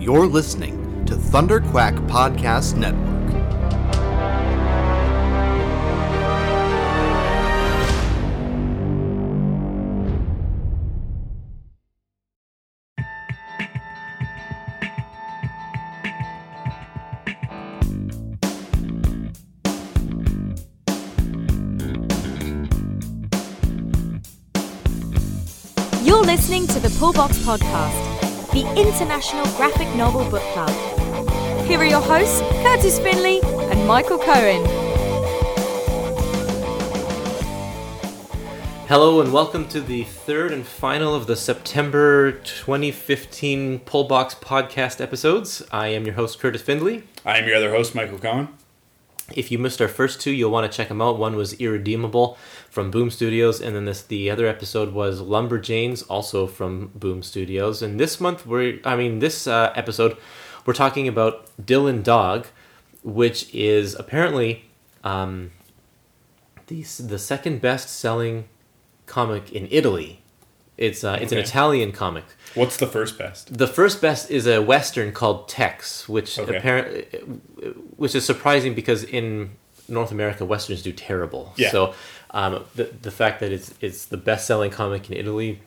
You're listening to Thunder Quack Podcast Network. You're listening to the Pullbox Podcast, the international graphic novel book club. Here are your hosts, Kurtis Findlay and Michael Cohen. Hello and welcome to the third and final of the September 2015 Pullbox podcast episodes. I am your host Kurtis Findlay. I'm your other host, Michael Cohen. If you missed our first two, you'll want to check them out. One was Irredeemable from Boom Studios, and then this the other episode was Lumberjanes, also from Boom Studios. And this month we're, I mean, this uh, episode we're talking about Dylan Dog, which is apparently um, the the second best selling comic in Italy. It's uh, it's an Italian comic. What's the first best? The first best is a western called Tex, which Okay. apparently, which is surprising because in North America westerns do terrible. Yeah. So, um, the the fact that it's it's the best selling comic in Italy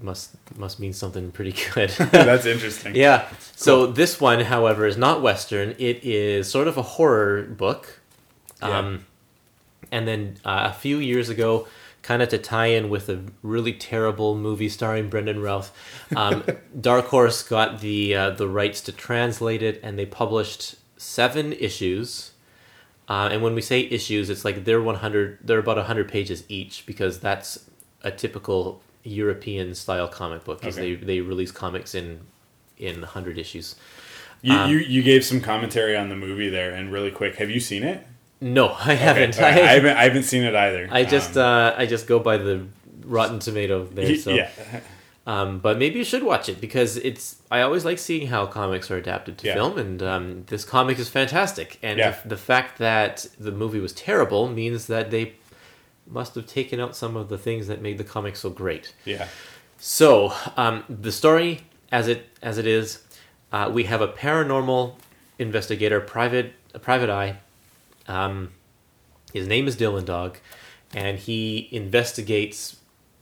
must must mean something pretty good. That's interesting. yeah. So this one, however, is not western. It is sort of a horror book. Yeah. Um, and then uh, a few years ago, kind of to tie in with a really terrible movie starring Brandon Routh, um, Dark Horse got the uh, the rights to translate it, and they published seven issues. Uh, and when we say issues, it's like they're one hundred. They're about hundred pages each because that's a typical European style comic book. Is Okay. they they release comics in in hundred issues. You, Um, you you gave some commentary on the movie there, and really quick, have you seen it? No, I haven't. Okay, okay. I haven't. I haven't seen it either. I just Um, uh, I just go by the Rotten Tomato there. So. yeah, Um, but maybe you should watch it because it's. I always like seeing how comics are adapted to Yeah. film, and um, this comic is fantastic. And Yeah. the, the fact that the movie was terrible means that they must have taken out some of the things that made the comic so great. yeah. So um, the story, as it as it is, uh, we have a paranormal investigator, private a private eye. Um, his name is Dylan Dog, and he investigates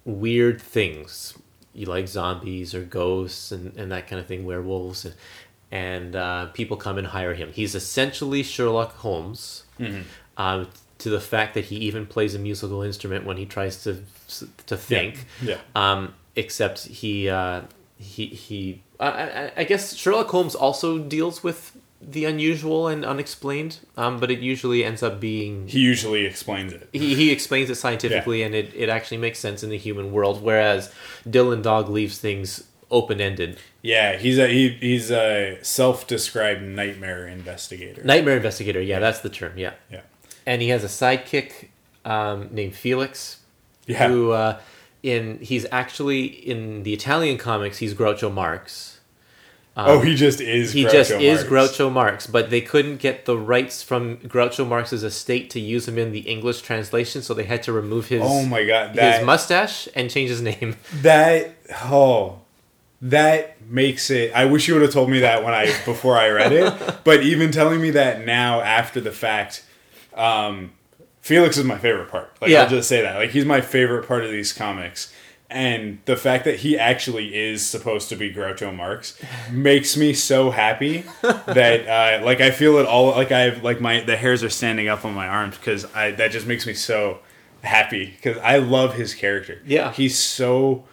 weird things, you like zombies or ghosts and, and that kind of thing, werewolves, and and uh, people come and hire him. He's essentially Sherlock Holmes. Um, to the fact that he even plays a musical instrument when he tries to to think Yeah. um, except he uh, he he I, I, I guess Sherlock Holmes also deals with the unusual and unexplained, um, but it usually ends up being He usually explains it. he, he explains it scientifically and it, it actually makes sense in the human world, whereas Dylan Dog leaves things open ended. Yeah, he's a he, he's a self-described nightmare investigator. Nightmare investigator, yeah, that's the term, yeah. yeah. And he has a sidekick um, named Felix, Yeah. who uh, in he's actually in the Italian comics he's Groucho Marx. Oh, he just is. he Groucho just is Groucho Marx, but they couldn't get the rights from Groucho Marx's estate to use him in the English translation, so they had to remove his Oh my god, that his mustache and change his name. that oh that makes it i wish you would have told me that when i before i read it but even telling me that now after the fact um felix is my favorite part like Yeah. i'll just say that like he's my favorite part of these comics and the fact that he actually is supposed to be Groucho Marx makes me so happy that uh, like I feel it all like I like my the hairs are standing up on my arms because I that just makes me so happy because I love his character. Yeah. he's so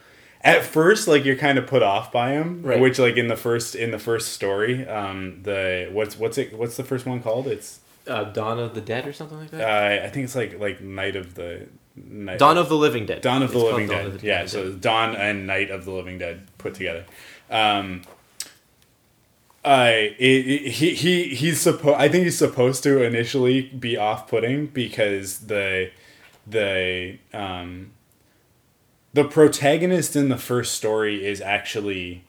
at first like you're kind of put off by him Right. which like in the first in the first story um the what's what's it what's the first one called it's Uh, Dawn of the Dead or something like uh that. i think it's like like night of the night Dawn of the Living Dead. dawn of the It's living dead of the yeah Living so dawn and night of the living dead put together um I it, it- he he he's supposed I think he's supposed to initially be off-putting because the the um the protagonist in the first story is actually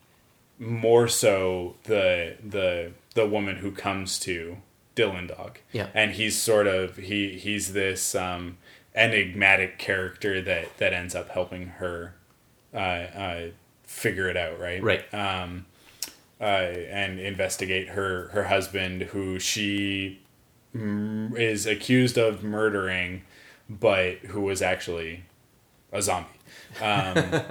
more so the the the woman who comes to Dylan Dog. Yeah. And he's sort of he he's this um enigmatic character that that ends up helping her uh, uh figure it out, right? Right. Um uh, and investigate her her husband, who she mm, is accused of murdering, but who was actually a zombie. Um,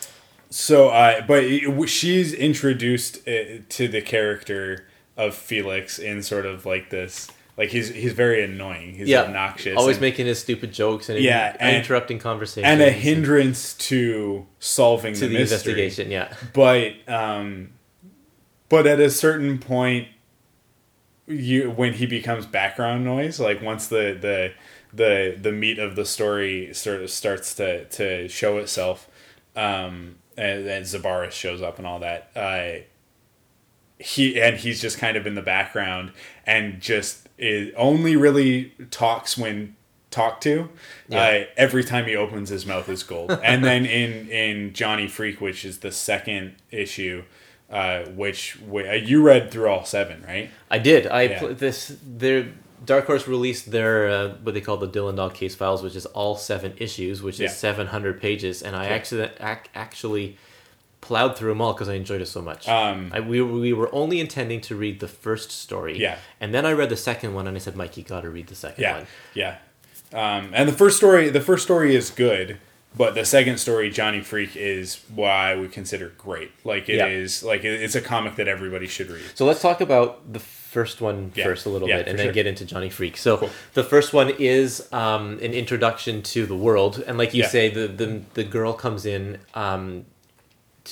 so, uh, but it, she's introduced uh, to the character of Felix in sort of like this. Like he's he's very annoying. He's yeah, obnoxious. Always and- making his stupid jokes and, Yeah, and, and- interrupting conversations and a hindrance to solving to the, the mystery. investigation. Yeah, But um, but at a certain point, you when he becomes background noise, like once the the the the meat of the story sort of starts to to show itself, um, and then Xabaras shows up and all that. Uh, he and he's just kind of in the background and just is only really talks when talked to. Yeah. Uh, every time he opens his mouth is gold. and then in in Johnny Freak, which is the second issue, uh, which wh- uh, you read through all seven, right? I did. I Yeah. pl- this their Dark Horse released their uh, what they call the Dylan Dog case files, which is all seven issues, which Yeah. is seven hundred pages, and I actually ac- actually plowed through them all because I enjoyed it so much. Um, I, we we were only intending to read the first story, Yeah. and then I read the second one, and I said, Mike, you got to read the second Yeah, one. yeah. Um, and the first story, the first story is good, but the second story, Johnny Freak, is what I would consider great. Like it is, Yeah. like it- it's a comic that everybody should read. So let's talk about the first one first Yeah. a little Yeah, bit, and then sure. get into Johnny Freak. So Cool. the first one is um, an introduction to the world, and like you say, the, the the girl comes in um,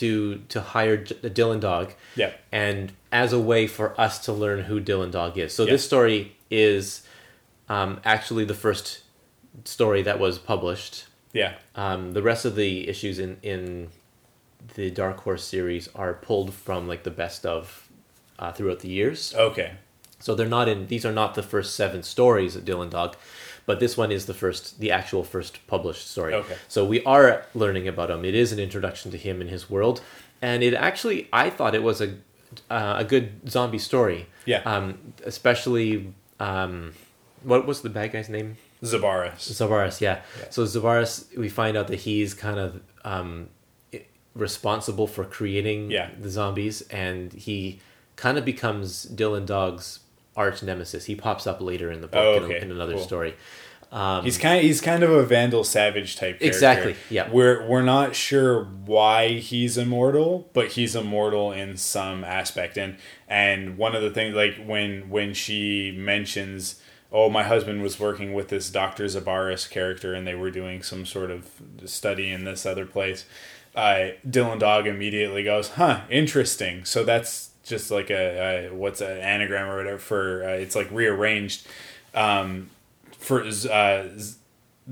to to hire Dylan Dog, Yeah. and as a way for us to learn who Dylan Dog is. So Yeah. this story is um, actually the first story that was published. Yeah, Um, the rest of the issues in in the Dark Horse series are pulled from like the best of uh, throughout the years. okay, So they're not in. These are not the first seven stories of Dylan Dog, but this one is the first, the actual first published story. Okay. So we are learning about him. It is an introduction to him and his world, and it actually, I thought it was a uh, a good zombie story. Yeah. Um, especially, um, what was the bad guy's name? Xabaras. Zavaris, yeah. Yeah. So Zavaris, we find out that he's kind of um, responsible for creating Yeah. the zombies, and he kind of becomes Dylan Dog's arch nemesis. He pops up later in the book Oh, in, okay. a, in another Cool. story. Um, He's kind of he's kind of a Vandal Savage type. Character. Exactly, yeah. We're we're not sure why he's immortal, but he's immortal in some aspect. And and one of the things like when when she mentions, oh, my husband was working with this Doctor Xabaras character, and they were doing some sort of study in this other place. Uh, Dylan Dog immediately goes, huh, interesting. So that's just like a, a what's an anagram or whatever for uh, it's like rearranged. Um, for uh,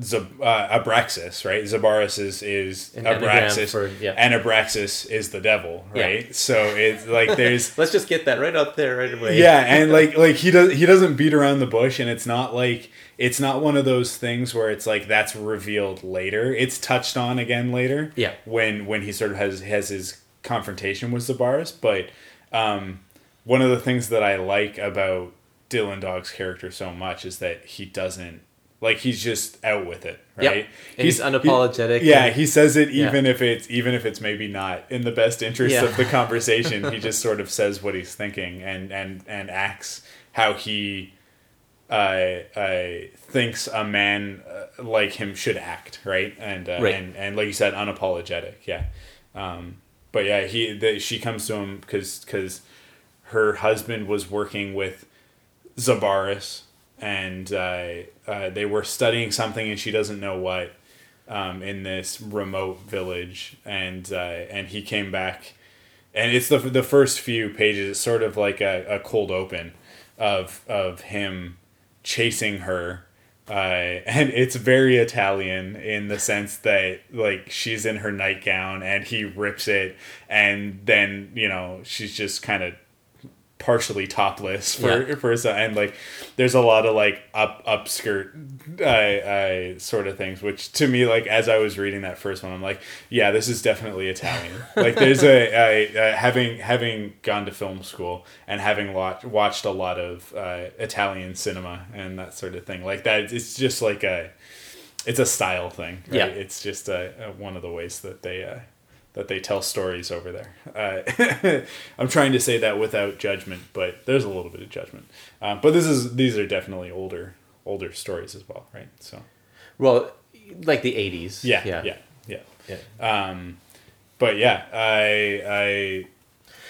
Z- uh, Abraxas, right? Xabaras is is An Abraxas, for- yeah. and Abraxas is the devil, Yeah. right? So it's like there's Let's just get that right out there right away. yeah, and like like he does he doesn't beat around the bush, and it's not like it's not one of those things where it's like that's revealed later. It's touched on again later. Yeah. when when he sort of has has his confrontation with Xabaras, but um, one of the things that I like about Dylan Dog's character so much is that he doesn't like he's just out with it, Yep. right? And he's unapologetic he- yeah, and- he says it Yeah. even if it's even if it's maybe not in the best interest Yeah. of the conversation. he just sort of says what he's thinking and and and acts how he uh, uh, thinks a man uh, like him should act, right? And uh, Right. and and like you said, unapologetic. Yeah. Um, but yeah, he she comes to him because because her husband was working with Xabaras and uh, uh, they were studying something and she doesn't know what um, in this remote village. And uh, and he came back and it's the the first few pages it's sort of like a, a cold open of of him chasing her uh, and it's very Italian in the sense that like she's in her nightgown and he rips it. And then you know she's just kind of partially topless for Yeah. for and like there's a lot of like up upskirt uh, I sort of things which to me like as I was reading that first one I'm like yeah this is definitely Italian like there's a, a, a having having gone to film school and having watched watched a lot of uh, Italian cinema and that sort of thing like that it's just like a it's a style thing right? Yeah. it's just a, a one of the ways that they uh that they tell stories over there. Uh, I'm trying to say that without judgment, but there's a little bit of judgment. Uh, but this is these are definitely older older stories as well, right? So Well, like the eighties. yeah, yeah, yeah, yeah. yeah. Um, but yeah, I I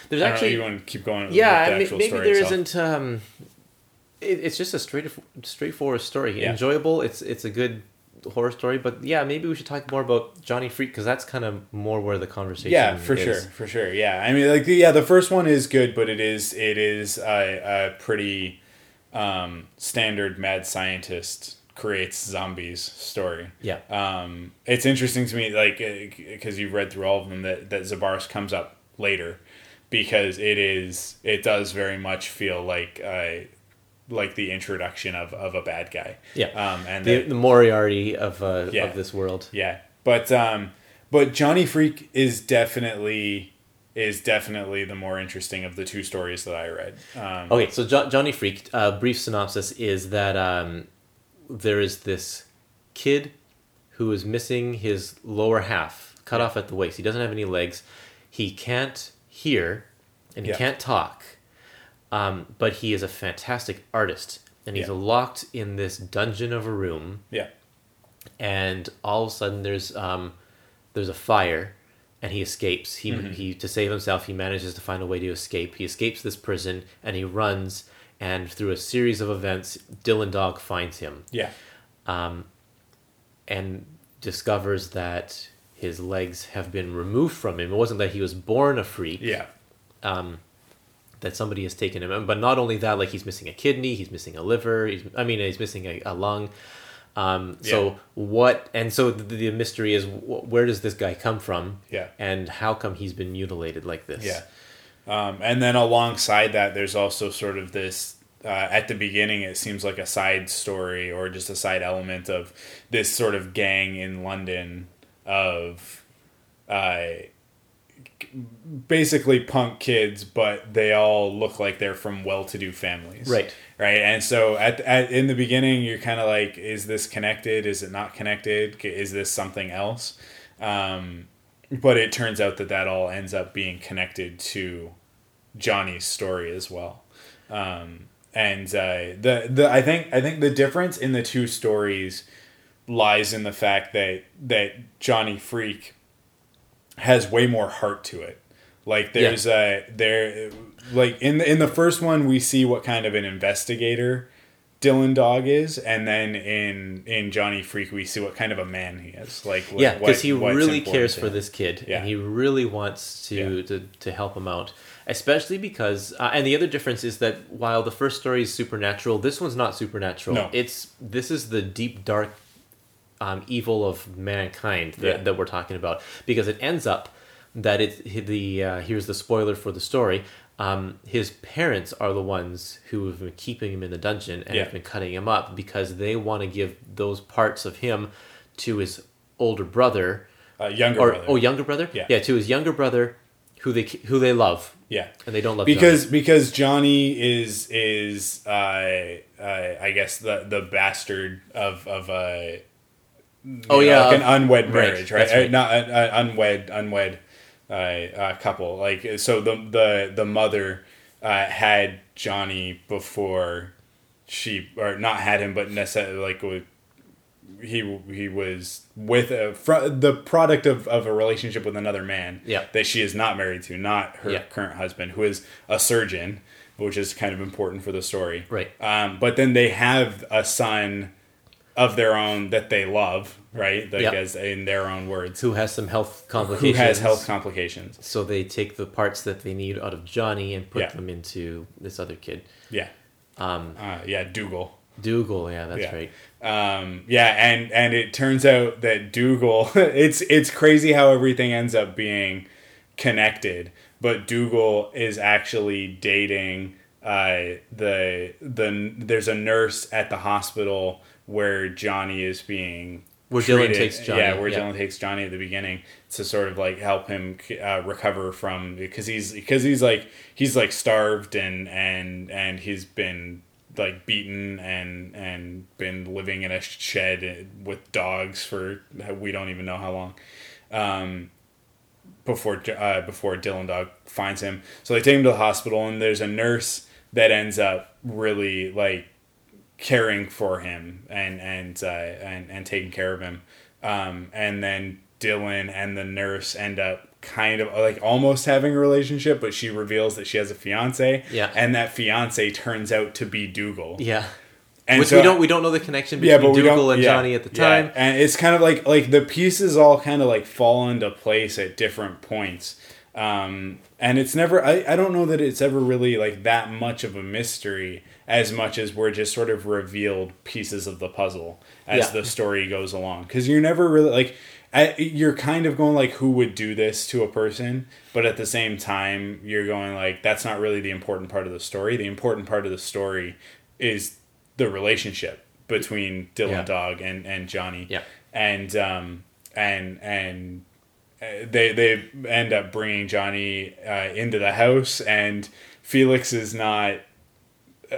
There's I actually know, you want to keep going. yeah, with the actual maybe there isn't. Um, it, it's just a straight straightforward story. Yeah. Enjoyable. It's it's a good horror story, but yeah, maybe we should talk more about Johnny Freak because that's kind of more where the conversation. Yeah, for is. sure, for sure. Yeah, I mean, like, the, yeah, the first one is good, but it is it is a, a pretty um, standard mad scientist creates zombies story. Yeah. Um, it's interesting to me, like, because you've read through all of them, that that Xabaras comes up later, because it is it does very much feel like uh, like the introduction of, of a bad guy. Yeah. Um, and The, that- the Moriarty of uh, Yeah. of this world. yeah, but um, but Johnny Freak is definitely is definitely the more interesting of the two stories that I read. Um, Okay, so jo- Johnny Freak. Uh, brief synopsis is that um, there is this kid who is missing his lower half, cut off at the waist. He doesn't have any legs. He can't hear, and he Yeah. can't talk. Um, but he is a fantastic artist, and he's Yeah. locked in this dungeon of a room. Yeah, and all of a sudden there's um, there's a fire, and he escapes. He Mm-hmm. he to save himself, he manages to find a way to escape. He escapes this prison, and he runs. And through a series of events, Dylan Dog finds him yeah, Um, and discovers that his legs have been removed from him. It wasn't that he was born a freak. yeah, that somebody has taken him. But not only that, like he's missing a kidney, he's missing a liver. He's, I mean, he's missing a, a lung. Um, so Yeah. what? And so the, the mystery is, wh- where does this guy come from? Yeah. And how come he's been mutilated like this? yeah. Um, and then alongside that, there's also sort of this. Uh, at the beginning, it seems like a side story or just a side element of this sort of gang in London of uh, basically punk kids, but they all look like they're from well-to-do families. Right. Right. And so at, at in the beginning, you're kind of like, is this connected? Is it not connected? Is this something else? Um, but it turns out that that all ends up being connected to Johnny's story as well. Um, and uh, the the I think I think the difference in the two stories lies in the fact that that Johnny Freak has way more heart to it. Like there's a there like in the in the first one we see what kind of an investigator Dylan Dog is, and then in in Johnny Freak we see what kind of a man he is. Like what, Yeah, because he really cares for this kid, Yeah. and he really wants to Yeah. to, to help him out. Especially because, uh, and the other difference is that while the first story is supernatural, this one's not supernatural. No. It's this is the deep dark um, evil of mankind that, Yeah. that we're talking about because it ends up that it the uh, here's the spoiler for the story. Um, his parents are the ones who have been keeping him in the dungeon and Yeah. have been cutting him up because they want to give those parts of him to his older brother uh, younger or brother. oh younger brother Yeah. yeah to his younger brother who they who they love yeah. and they don't love because because Johnny is is uh, uh, I guess the the bastard of of a Oh, know, yeah, like an uh, unwed marriage right, Uh, right. not an uh, unwed unwed uh, uh, couple like so the the the mother uh, had Johnny before she or not had him but necessarily like with he he was with a fr- the product of, of a relationship with another man Yeah. that she is not married to not her Yeah. current husband who is a surgeon which is kind of important for the story Right. um, but then they have a son of their own that they love right like Yeah. as in their own words who has some health complications. who has health complications so they take the parts that they need out of Johnny and put Yeah. them into this other kid yeah um uh, yeah Dougal Dougal yeah that's Yeah. right Um, yeah, and and it turns out that Dougal, it's it's crazy how everything ends up being connected. But Dougal is actually dating uh, the the there's a nurse at the hospital where Johnny is being Where Dylan takes Johnny, Yeah, where yeah. Dylan takes Johnny at the beginning to sort of like help him uh, recover from because he's because he's like he's like starved and and and he's been like beaten and and been living in a shed with dogs for we don't even know how long um before uh, before Dylan Dog finds him. So they take him to the hospital, and there's a nurse that ends up really like caring for him and and uh, and and taking care of him. Um, and then Dylan and the nurse end up kind of like almost having a relationship, but she reveals that she has a fiance. Yeah. and that fiance turns out to be Dougal. Yeah. And Which so- we don't we don't know the connection between yeah, Dougal and yeah, Johnny at the yeah. time. and it's kind of like like the pieces all kind of like fall into place at different points. Um, and it's never I, I don't know that it's ever really like that much of a mystery as much as we're just sort of revealed pieces of the puzzle as Yeah. the story goes along because you're never really like I, you're kind of going like who would do this to a person but at the same time you're going like that's not really the important part of the story the important part of the story is the relationship between Dylan Yeah. Dog and and Johnny Yeah. and um and and uh, they they end up bringing Johnny uh, into the house and Felix is not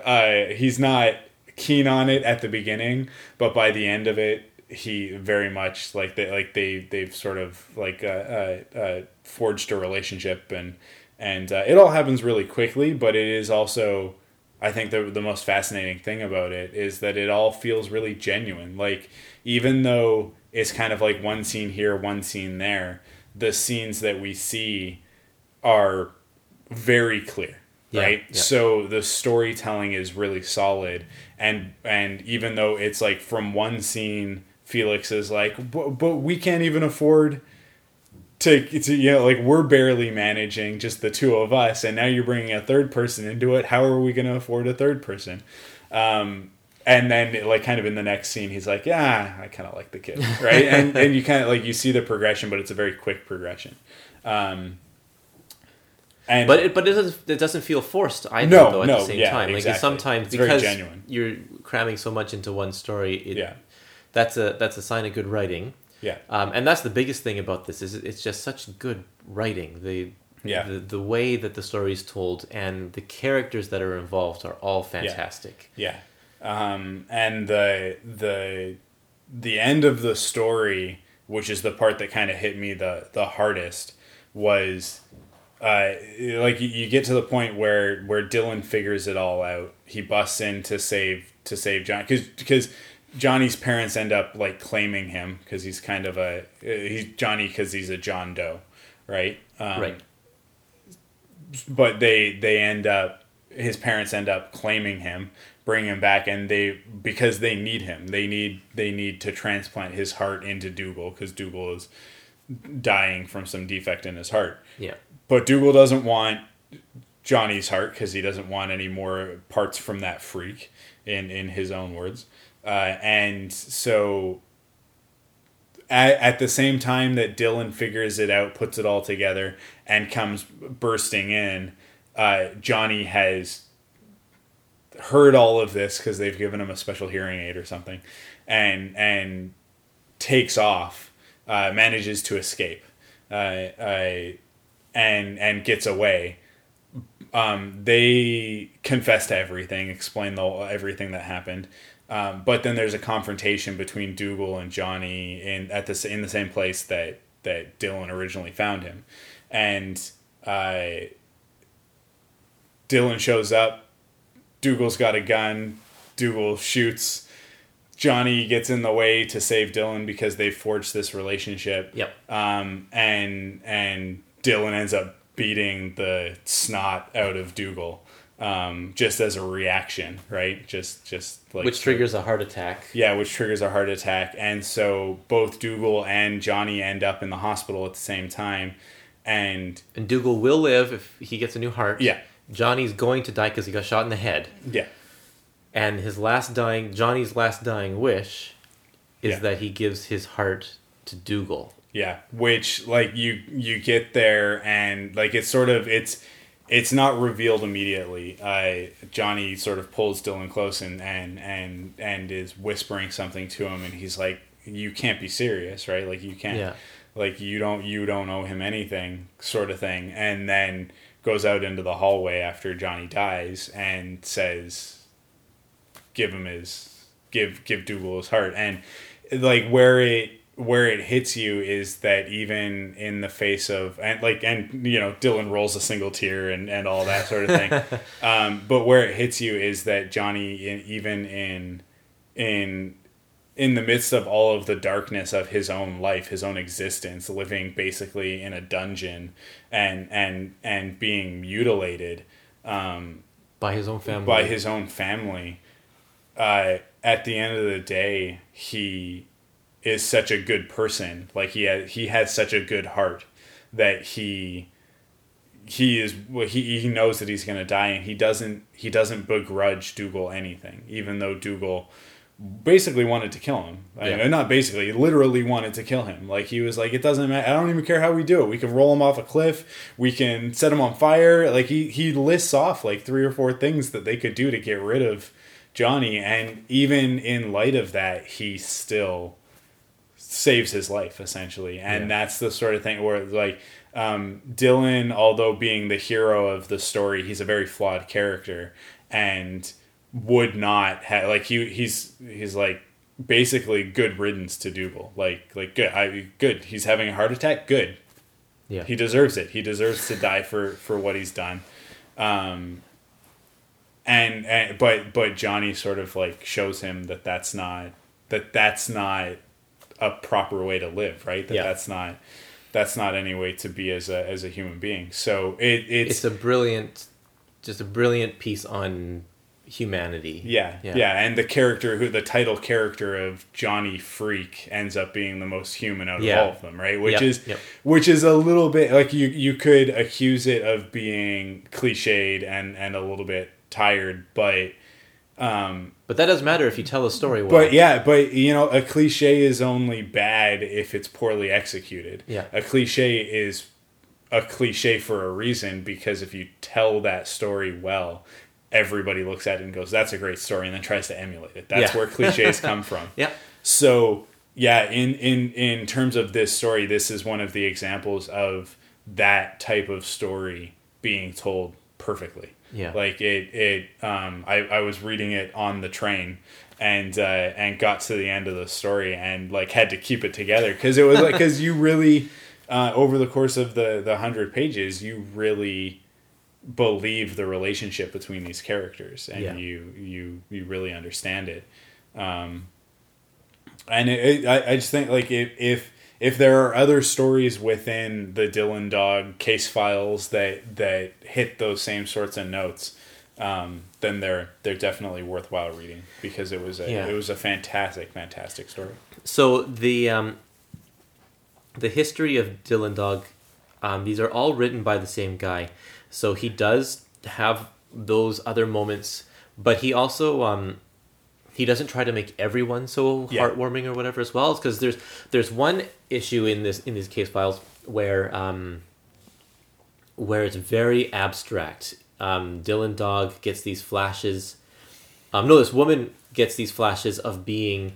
uh he's not keen on it at the beginning but by the end of it he very much like they like they they've sort of like uh, uh, uh forged a relationship and and uh, it all happens really quickly but it is also I think the the most fascinating thing about it is that it all feels really genuine. Like even though it's kind of like one scene here, one scene there, the scenes that we see are very clear, Yeah, right? yeah. So the storytelling is really solid. And and even though it's like from one scene Felix is like but, but we can't even afford to, to you know like we're barely managing just the two of us and now you're bringing a third person into it. How are we going to afford a third person? Um and then like kind of in the next scene he's like yeah i kind of like the kid right? And and you kind of like you see the progression but it's a very quick progression. Um and But it, but it doesn't it doesn't feel forced either No, though at no, the same yeah, time. Like exactly. sometimes It's because you're cramming so much into one story. It, yeah that's a that's a sign of good writing. yeah Um, and that's the biggest thing about this is it's just such good writing. The Yeah. the, the way that the story is told and the characters that are involved are all fantastic. Yeah. Um, and the the the end of the story, which is the part that kind of hit me the the hardest, was uh, like you- you get to the point where where Dylan figures it all out. He busts in to save to save John because because Johnny's parents end up like claiming him because he's kind of a he's Johnny because he's a John Doe, right? Um, Right. but they they end up his parents end up claiming him bring him back and they because they need him they need they need to transplant his heart into dougal because dougal is dying from some defect in his heart Yeah. But dougal doesn't want johnny's heart because he doesn't want any more parts from that freak in in his own words. Uh, and so at, at the same time that Dylan figures it out, puts it all together, and comes bursting in, uh, Johnny has heard all of this because they've given him a special hearing aid or something, and and takes off, uh, manages to escape, uh, uh, and and gets away. Um, they confess to everything, explain the everything that happened. Um, but then there's a confrontation between Dougal and Johnny in at the in the same place that that Dylan originally found him, and uh, Dylan shows up. Dougal's got a gun. Dougal shoots. Johnny gets in the way to save Dylan because they forged this relationship. Yep. Um, and and Dylan ends up beating the snot out of Dougal, um, just as a reaction, right? Just just like Which triggers a heart attack. yeah, which triggers a heart attack, and so both Dougal and Johnny end up in the hospital at the same time, and And Dougal will live if he gets a new heart. Yeah. Johnny's going to die because he got shot in the head. yeah, And his last dying, Johnny's last dying wish is Yeah. that he gives his heart to Dougal. Yeah, which like you you get there and like it's sort of it's it's not revealed immediately. Uh, Johnny sort of pulls Dylan close and and and and is whispering something to him, and he's like, "You can't be serious, right? Like you can't." Yeah. like you don't you don't owe him anything sort of thing and then goes out into the hallway after johnny dies and says give him his give give dougal his heart and like where it where it hits you is that even in the face of and like and you know Dylan rolls a single tear and and all that sort of thing um, but where it hits you is that Johnny in, even in in in the midst of all of the darkness of his own life his own existence living basically in a dungeon and and and being mutilated um, by his own family. by his own family uh, at the end of the day he is such a good person. Like he has, he has such a good heart that he he is well, he, he knows that he's going to die and he doesn't he doesn't begrudge Dougal anything even though Dougal basically wanted to kill him. I Yeah. not basically literally wanted to kill him. Like he was like it doesn't matter I don't even care how we do it. We can roll him off a cliff. We can set him on fire. Like he he lists off like three or four things that they could do to get rid of Johnny and even in light of that he still saves his life essentially and Yeah. that's the sort of thing where like um, dylan although being the hero of the story he's a very flawed character and would not have like he he's he's like basically good riddance to dougal like like good I, good he's having a heart attack good yeah. he deserves it. He deserves to die for for what he's done. Um, and, and but but Johnny sort of like shows him that that's not that that's not a proper way to live, right? That Yeah. that's not that's not any way to be as a as a human being. So it it's, it's a brilliant, just a brilliant piece on humanity. yeah, yeah yeah, and the character who the title character of Johnny Freak ends up being the most human out of Yeah. all of them, right? Which Yep, is yep. which is a little bit like you you could accuse it of being cliched and and a little bit tired, but Um, but that doesn't matter if you tell a story well. but yeah, but you know, a cliche is only bad if it's poorly executed. Yeah. A cliche is a cliche for a reason because if you tell that story well, everybody looks at it and goes, "That's a great story," and then tries to emulate it. That's Yeah. where cliches come from. Yeah. So yeah, in in in terms of this story, this is one of the examples of that type of story being told perfectly. Yeah. Like it it um I, I was reading it on the train and uh and got to the end of the story and like had to keep it together because it was like because you really uh over the course of the the hundred pages you really believe the relationship between these characters and Yeah. you you you really understand it um and it, it, I, I just think like if if if there are other stories within the Dylan Dog case files that that hit those same sorts of notes, um, then they're they're definitely worthwhile reading because it was a Yeah. it was a fantastic fantastic story. So the um, the history of Dylan Dog, um, these are all written by the same guy. So he does have those other moments, but he also um, he doesn't try to make everyone so Yeah. heartwarming or whatever as well. Because there's there's one issue in this in these case files where um, where it's very abstract. Um, Dylan Dog gets these flashes. Um, no, this woman gets these flashes of being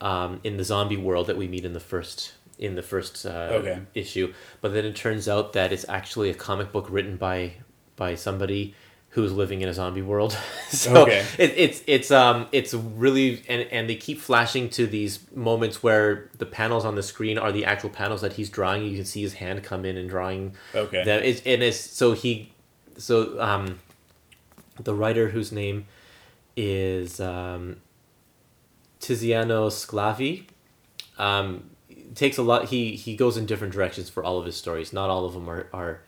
um, in the zombie world that we meet in the first in the first uh, Okay. issue. But then it turns out that it's actually a comic book written by by somebody who's living in a zombie world. so Okay. it, it's it's um it's really and and they keep flashing to these moments where the panels on the screen are the actual panels that he's drawing. You can see his hand come in and drawing Okay. them. It's, and it's so he so um the writer whose name is um, Tiziano Sclavi um, takes a lot. He he goes in different directions for all of his stories. Not all of them are are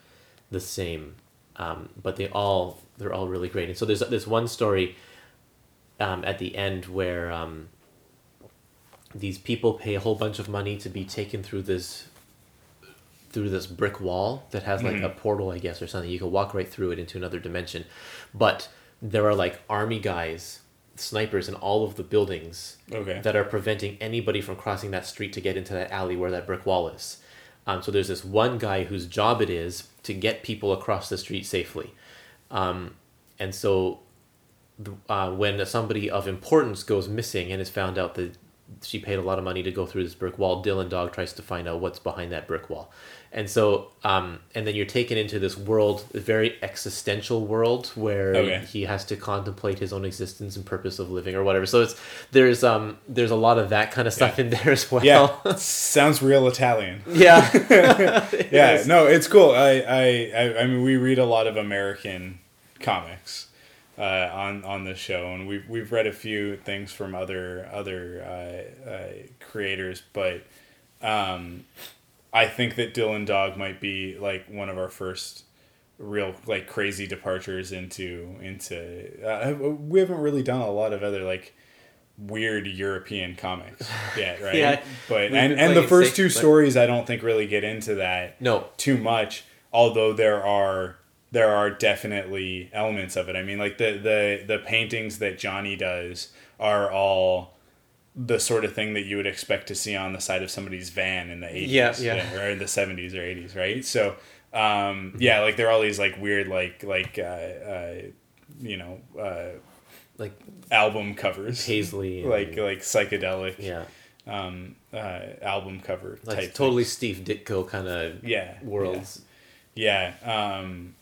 the same, um, but they all they're all really great. And so there's this one story um, at the end where um, these people pay a whole bunch of money to be taken through this through this brick wall that has like a portal, I guess, or something. You can walk right through it into another dimension. But there are like army guys, snipers in all of the buildings Okay. that are preventing anybody from crossing that street to get into that alley where that brick wall is. Um, so there's this one guy whose job it is to get people across the street safely. Um, and so uh, when somebody of importance goes missing and is found out that she paid a lot of money to go through this brick wall. Dylan Dog tries to find out what's behind that brick wall, and so um, and then you're taken into this world, a very existential world where Okay. he has to contemplate his own existence and purpose of living or whatever. So it's there's um there's a lot of that kind of stuff Yeah. in there as well. Yeah, sounds real Italian. yeah, Yeah, no, it's cool. I, I, I, I mean, we read a lot of American comics uh, on on this show, and we've we've read a few things from other other uh, uh, creators, but um, I think that Dylan Dog might be like one of our first real like crazy departures into into. Uh, we haven't really done a lot of other like weird European comics yet, right? Yeah, but and and the first two but- stories I don't think really get into that no, too much although there are there are definitely elements of it i mean like the the the paintings that johnny does are all the sort of thing that you would expect to see on the side of somebody's van in the 80s Yeah, yeah. or in the 70s or 80s right so um yeah like there are all these like weird like like uh, uh you know uh like album covers Paisley, and, like like psychedelic yeah, um uh album cover like type totally things. Steve Ditko kind of yeah worlds. Yeah. Um,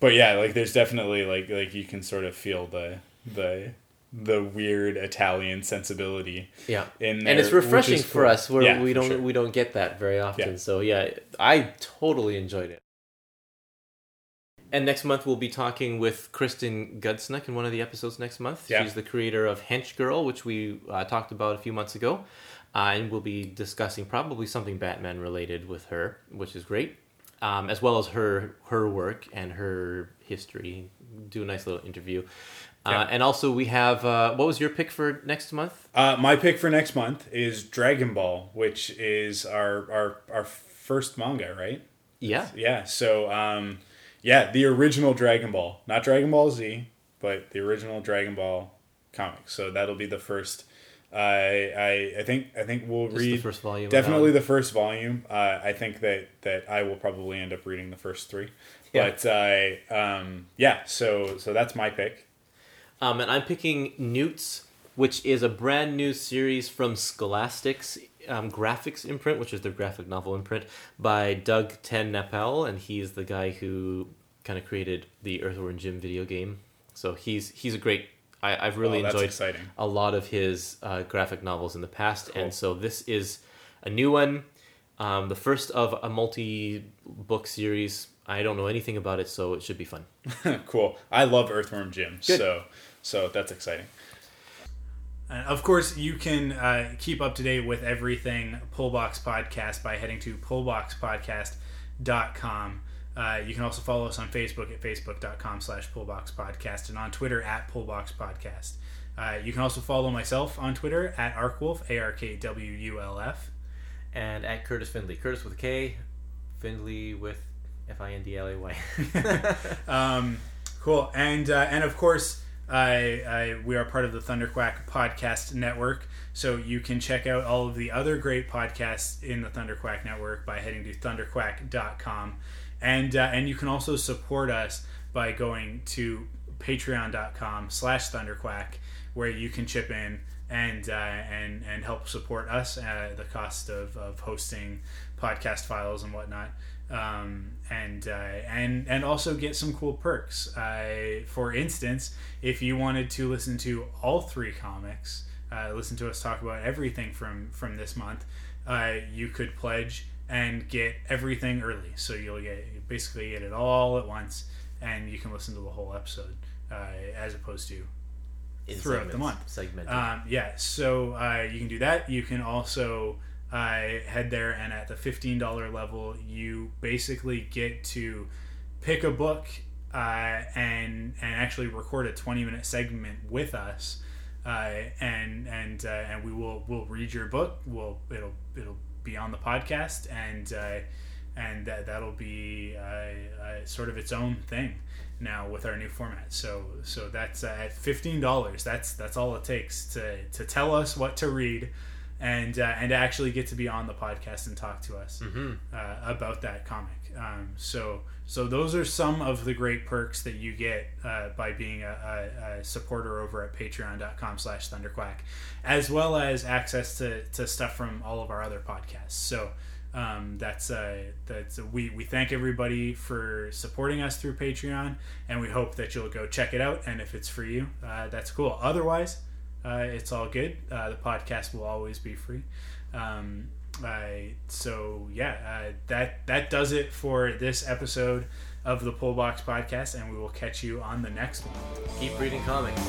but yeah, like there's definitely like like you can sort of feel the the the weird Italian sensibility Yeah, in there, and it's refreshing for cool. us where Yeah, we don't sure. we don't get that very often. Yeah. So yeah, I totally enjoyed it. And next month we'll be talking with Kristen Gudsnuck in one of the episodes next month. Yeah. She's the creator of Hench Girl, which we uh, talked about a few months ago, uh, and we'll be discussing probably something Batman related with her, which is great, um, as well as her her work and her history. Do a nice little interview. Yeah. Uh, and also we have uh, what was your pick for next month? Uh, my pick for next month is Dragon Ball, which is our our our first manga, right? Yeah, Yeah. So um, yeah, the original Dragon Ball, not Dragon Ball Z, but the original Dragon Ball comic. So that'll be the first. I I I think I think we'll Just read the first volume. Definitely the first volume. Uh, I think that that I will probably end up reading the first three. Yeah. But I um, yeah, so so that's my pick. Um, and I'm picking Newts, which is a brand new series from Scholastic's um, graphics imprint, which is their graphic novel imprint by Doug TenNapel, and he's the guy who kind of created the Earthworm Jim video game. So he's he's a great. I, I've really Oh, enjoyed exciting. a lot of his uh, graphic novels in the past, Cool. and so this is a new one, um, the first of a multi-book series. I don't know anything about it, so it should be fun. cool. I love Earthworm Jim. Good. So so that's exciting. And of course, you can uh, keep up to date with everything Pullbox Podcast by heading to pullboxpodcast.com. Uh, you can also follow us on Facebook at facebook.com slash pullboxpodcast and on Twitter at pullboxpodcast. Uh, you can also follow myself on Twitter at arkwulf, A-R-K-W-U-L-F. and at Kurtis Findlay. Kurtis with a K, Findlay with F I N D L A Y. Um, cool, and uh, and of course, I, I we are part of the Thunderquack podcast network. So you can check out all of the other great podcasts in the Thunderquack network by heading to thunderquack.com, and uh, and you can also support us by going to patreon.com/slash thunderquack, where you can chip in and uh, and and help support us at the cost of, of hosting podcast files and whatnot um, and uh, and and also get some cool perks. Uh, for instance, if you wanted to listen to all three comics, uh, listen to us talk about everything from from this month, uh, you could pledge and get everything early. So you'll get basically get it all at once, and you can listen to the whole episode uh, as opposed to In Throughout the month. Segmented. um, yeah, so uh, you can do that. You can also uh, head there, and at the fifteen dollar level, you basically get to pick a book uh, and and actually record a twenty minute segment with us, uh, and and uh, and we will we'll read your book. We'll it'll it'll be on the podcast, and uh, and that that'll be uh, uh, sort of its own thing now with our new format. So so that's at fifteen dollars. That's that's all it takes to to tell us what to read, and uh, and actually get to be on the podcast and talk to us Mm-hmm. uh, about that comic. Um, so so those are some of the great perks that you get uh, by being a, a, a supporter over at patreon.com slash thunderquack as well as access to, to stuff from all of our other podcasts so um, that's uh, that's we, we thank everybody for supporting us through patreon and we hope that you'll go check it out and if it's for you uh, that's cool otherwise uh, it's all good. Uh, the podcast will always be free. Um, I, so yeah, uh, that that does it for this episode of the Pullbox Podcast, and we will catch you on the next one. Keep reading comics.